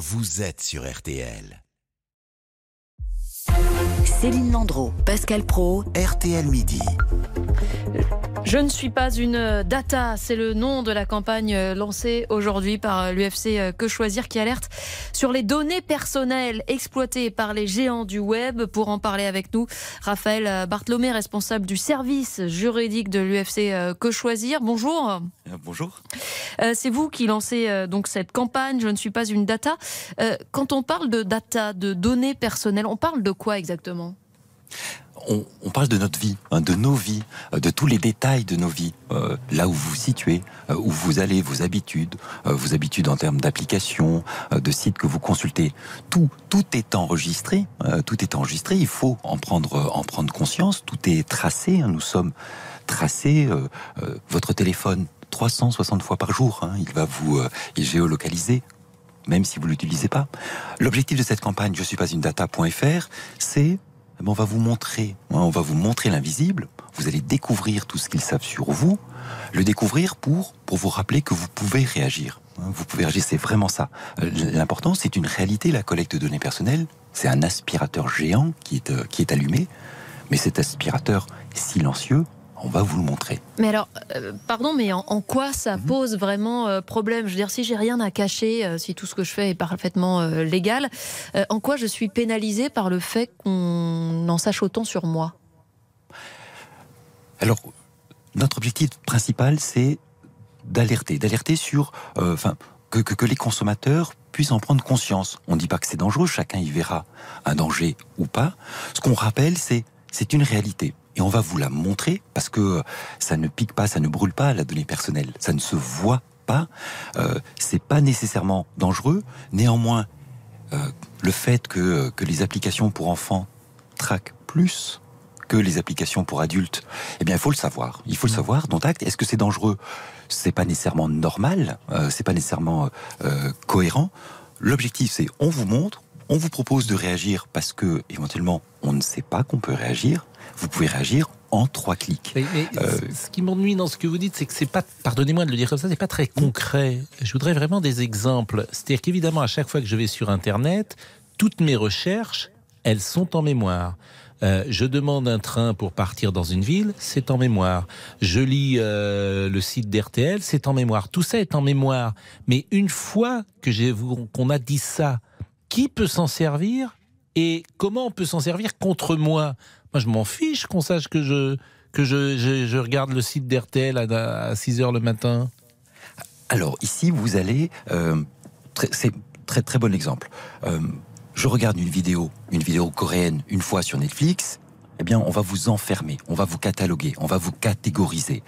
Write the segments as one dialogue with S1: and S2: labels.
S1: vous êtes sur RTL.
S2: Céline Landreau, Pascal Pro,
S1: RTL Midi.
S3: Je ne suis pas une data, c'est le nom de la campagne lancée aujourd'hui par l'UFC Que Choisir qui alerte sur les données personnelles exploitées par les géants du web. Pour en parler avec nous, Raphaël Bartholomé, responsable du service juridique de l'UFC Que Choisir. Bonjour.
S4: Euh, bonjour.
S3: Euh, c'est vous qui lancez euh, donc cette campagne Je ne suis pas une data. quand on parle de data, de données personnelles, on parle de quoi exactement?
S4: On, parle de notre vie, hein, de nos vies, euh, de tous les détails de nos vies, euh, là où vous vous situez, euh, où vous allez, vos habitudes, vos habitudes en termes d'applications, de sites que vous consultez. Tout, tout est enregistré. tout est enregistré. Il faut en prendre, en prendre conscience. Tout est tracé. Hein. nous sommes tracés. votre téléphone 360 fois par jour. Hein. il va vous géolocaliser même si vous l'utilisez pas. L'objectif de cette campagne Je suis pas une data.fr, c'est on va vous montrer, on va vous montrer l'invisible. Vous allez découvrir tout ce qu'ils savent sur vous, le découvrir pour pour vous rappeler que vous pouvez réagir. Hein, vous pouvez réagir, c'est vraiment ça. Euh, l'important, c'est une réalité. La collecte de données personnelles, c'est un aspirateur géant qui est euh, qui est allumé, mais cet aspirateur silencieux, on va vous le montrer.
S3: Mais alors, euh, pardon, mais en, quoi ça mhm. pose vraiment euh, problème? Je veux dire, si j'ai rien à cacher, euh, si tout ce que je fais est parfaitement légal, en quoi je suis pénalisée par le fait qu'on en sache autant sur moi?
S4: Alors, notre objectif principal, c'est d'alerter, d'alerter sur, enfin, que, que, les consommateurs puissent en prendre conscience. On ne dit pas que c'est dangereux, chacun y verra un danger ou pas. Ce qu'on rappelle, c'est c'est une réalité et on va vous la montrer parce que ça ne pique pas, ça ne brûle pas la donnée personnelle, ça ne se voit pas, euh, c'est pas nécessairement dangereux. Néanmoins, euh, le fait que, que les applications pour enfants traquent plus que les applications pour adultes, eh bien, il faut le savoir. Il faut le savoir. Donc, est-ce que c'est dangereux? C'est pas nécessairement normal. Euh, c'est pas nécessairement euh, cohérent. L'objectif, c'est on vous montre, on vous propose de réagir parce que éventuellement on ne sait pas qu'on peut réagir. Vous pouvez réagir en trois clics.
S5: Euh, ce qui m'ennuie dans ce que vous dites, c'est que c'est pas, pardonnez-moi de le dire comme ça, c'est pas très concret. Je voudrais vraiment des exemples. C'est-à-dire qu'évidemment, à chaque fois que je vais sur Internet, toutes mes recherches, elles sont en mémoire. Euh, je demande un train pour partir dans une ville, c'est en mémoire. Je lis euh, le site d'RTL, c'est en mémoire. Tout ça est en mémoire. Mais une fois que j'ai qu'on a dit ça, qui peut s'en servir et comment on peut s'en servir contre moi? Moi, je m'en fiche qu'on sache que je, que je, je, regarde le site d'RTL à, 6 heures le matin.
S4: Alors, ici, vous allez. Euh, c'est très, très bon exemple. Euh, je regarde une vidéo, une vidéo coréenne, une fois sur Netflix. Eh bien, on va vous enfermer, on va vous cataloguer, on va vous catégoriser.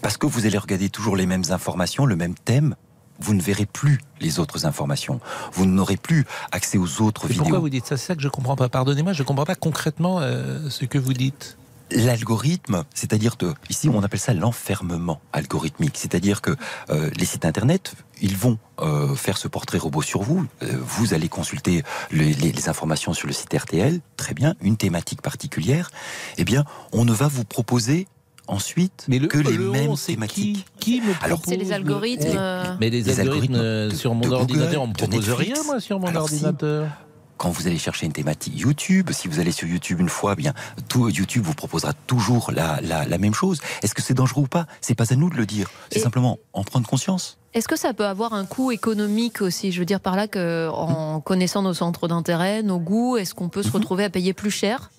S4: Parce que vous allez regarder toujours les mêmes informations, le même thème, vous ne verrez plus les autres informations. Vous n'aurez plus accès aux autres vidéos.
S5: Pourquoi vous dites ça? C'est ça que je comprends pas. Pardonnez-moi, je comprends pas concrètement euh, ce que vous dites.
S4: L'algorithme, c'est-à-dire que ici on appelle ça l'enfermement algorithmique, c'est-à-dire que euh, les sites internet, ils vont euh, faire ce portrait robot sur vous. vous allez consulter les, les, informations sur le site RTL, très bien, une thématique particulière. Eh bien, on ne va vous proposer ensuite
S5: mais
S4: que les mêmes thématiques.
S5: Qui, me
S3: Alors, c'est les algorithmes. Euh,
S5: mais les, algorithmes, euh, sur mon ordinateur, on me propose rien, moi, sur mon ordinateur.
S4: quand vous allez chercher une thématique YouTube, si vous allez sur YouTube une fois, eh bien tout YouTube vous proposera toujours la, la, même chose. Est-ce que c'est dangereux ou pas? C'est pas à nous de le dire. C'est simplement en prendre conscience.
S3: Est-ce que ça peut avoir un coût économique aussi? Je veux dire par là que, en connaissant nos centres d'intérêt, nos goûts, est-ce qu'on peut se mhm. retrouver à payer plus cher?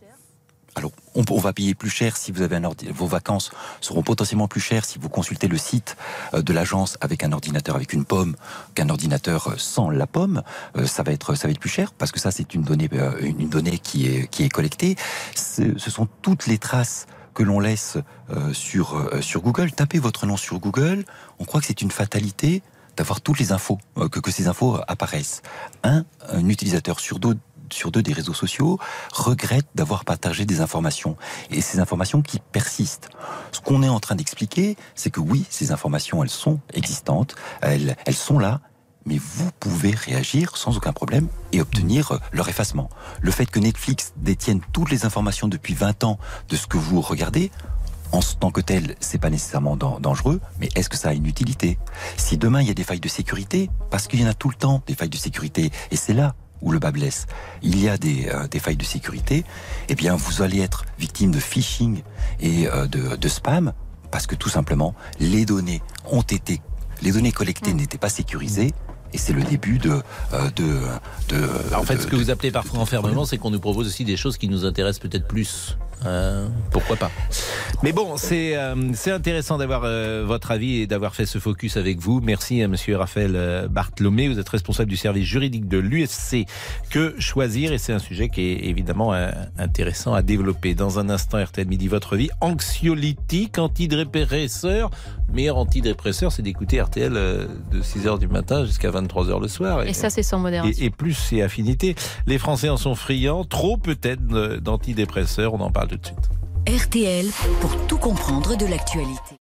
S4: On, va payer plus cher si vous avez un ordinateur. Vos vacances seront potentiellement plus chères si vous consultez le site euh, de l'agence avec un ordinateur avec une pomme qu'un ordinateur euh, sans la pomme. Euh, ça va être, ça va être plus cher parce que ça, c'est une donnée, une donnée qui est, qui est collectée. Ce sont toutes les traces que l'on laisse sur, sur Google. Tapez votre nom sur Google. On croit que c'est une fatalité d'avoir toutes les infos, que, que ces infos apparaissent. Un, un utilisateur sur deux sur deux des réseaux sociaux regrettent d'avoir partagé des informations. Et ces informations qui persistent. Ce qu'on est en train d'expliquer, c'est que oui, ces informations, elles sont existantes, elles, sont là, mais vous pouvez réagir sans aucun problème et obtenir euh, leur effacement. Le fait que Netflix détienne toutes les informations depuis 20 ans de ce que vous regardez, en tant que tel, c'est pas nécessairement dangereux, mais est-ce que ça a une utilité? Si demain il y a des failles de sécurité, parce qu'il y en a tout le temps des failles de sécurité, et c'est là où le bas blesse, il y a des, euh, des, failles de sécurité, eh bien vous allez être victime de phishing et euh, de, de, spam parce que tout simplement les données ont été, les données collectées mmh. n'étaient pas sécurisées et c'est le début de. Euh, de, de
S5: en fait, ce que vous appelez parfois enfermement, c'est qu'on nous propose aussi des choses qui nous intéressent peut-être plus. Euh, pourquoi pas Mais bon, c'est euh, c'est intéressant d'avoir euh, votre avis et d'avoir fait ce focus avec vous. Merci à Monsieur Raphaël Bartholomé. Vous êtes responsable du service juridique de l'USC. Que choisir Et c'est un sujet qui est évidemment intéressant à développer. Dans un instant, RTL Midi, votre vie anxiolytique, antidépresseur. Meilleur antidépresseur, c'est d'écouter RTL de 6h du matin jusqu'à 23h le soir.
S3: Et, ça, c'est sans modération.
S5: Et, et plus c'est affinité. Les Français en sont friands. Trop peut-être d'antidépresseurs. On en
S2: RTL pour tout comprendre de l'actualité.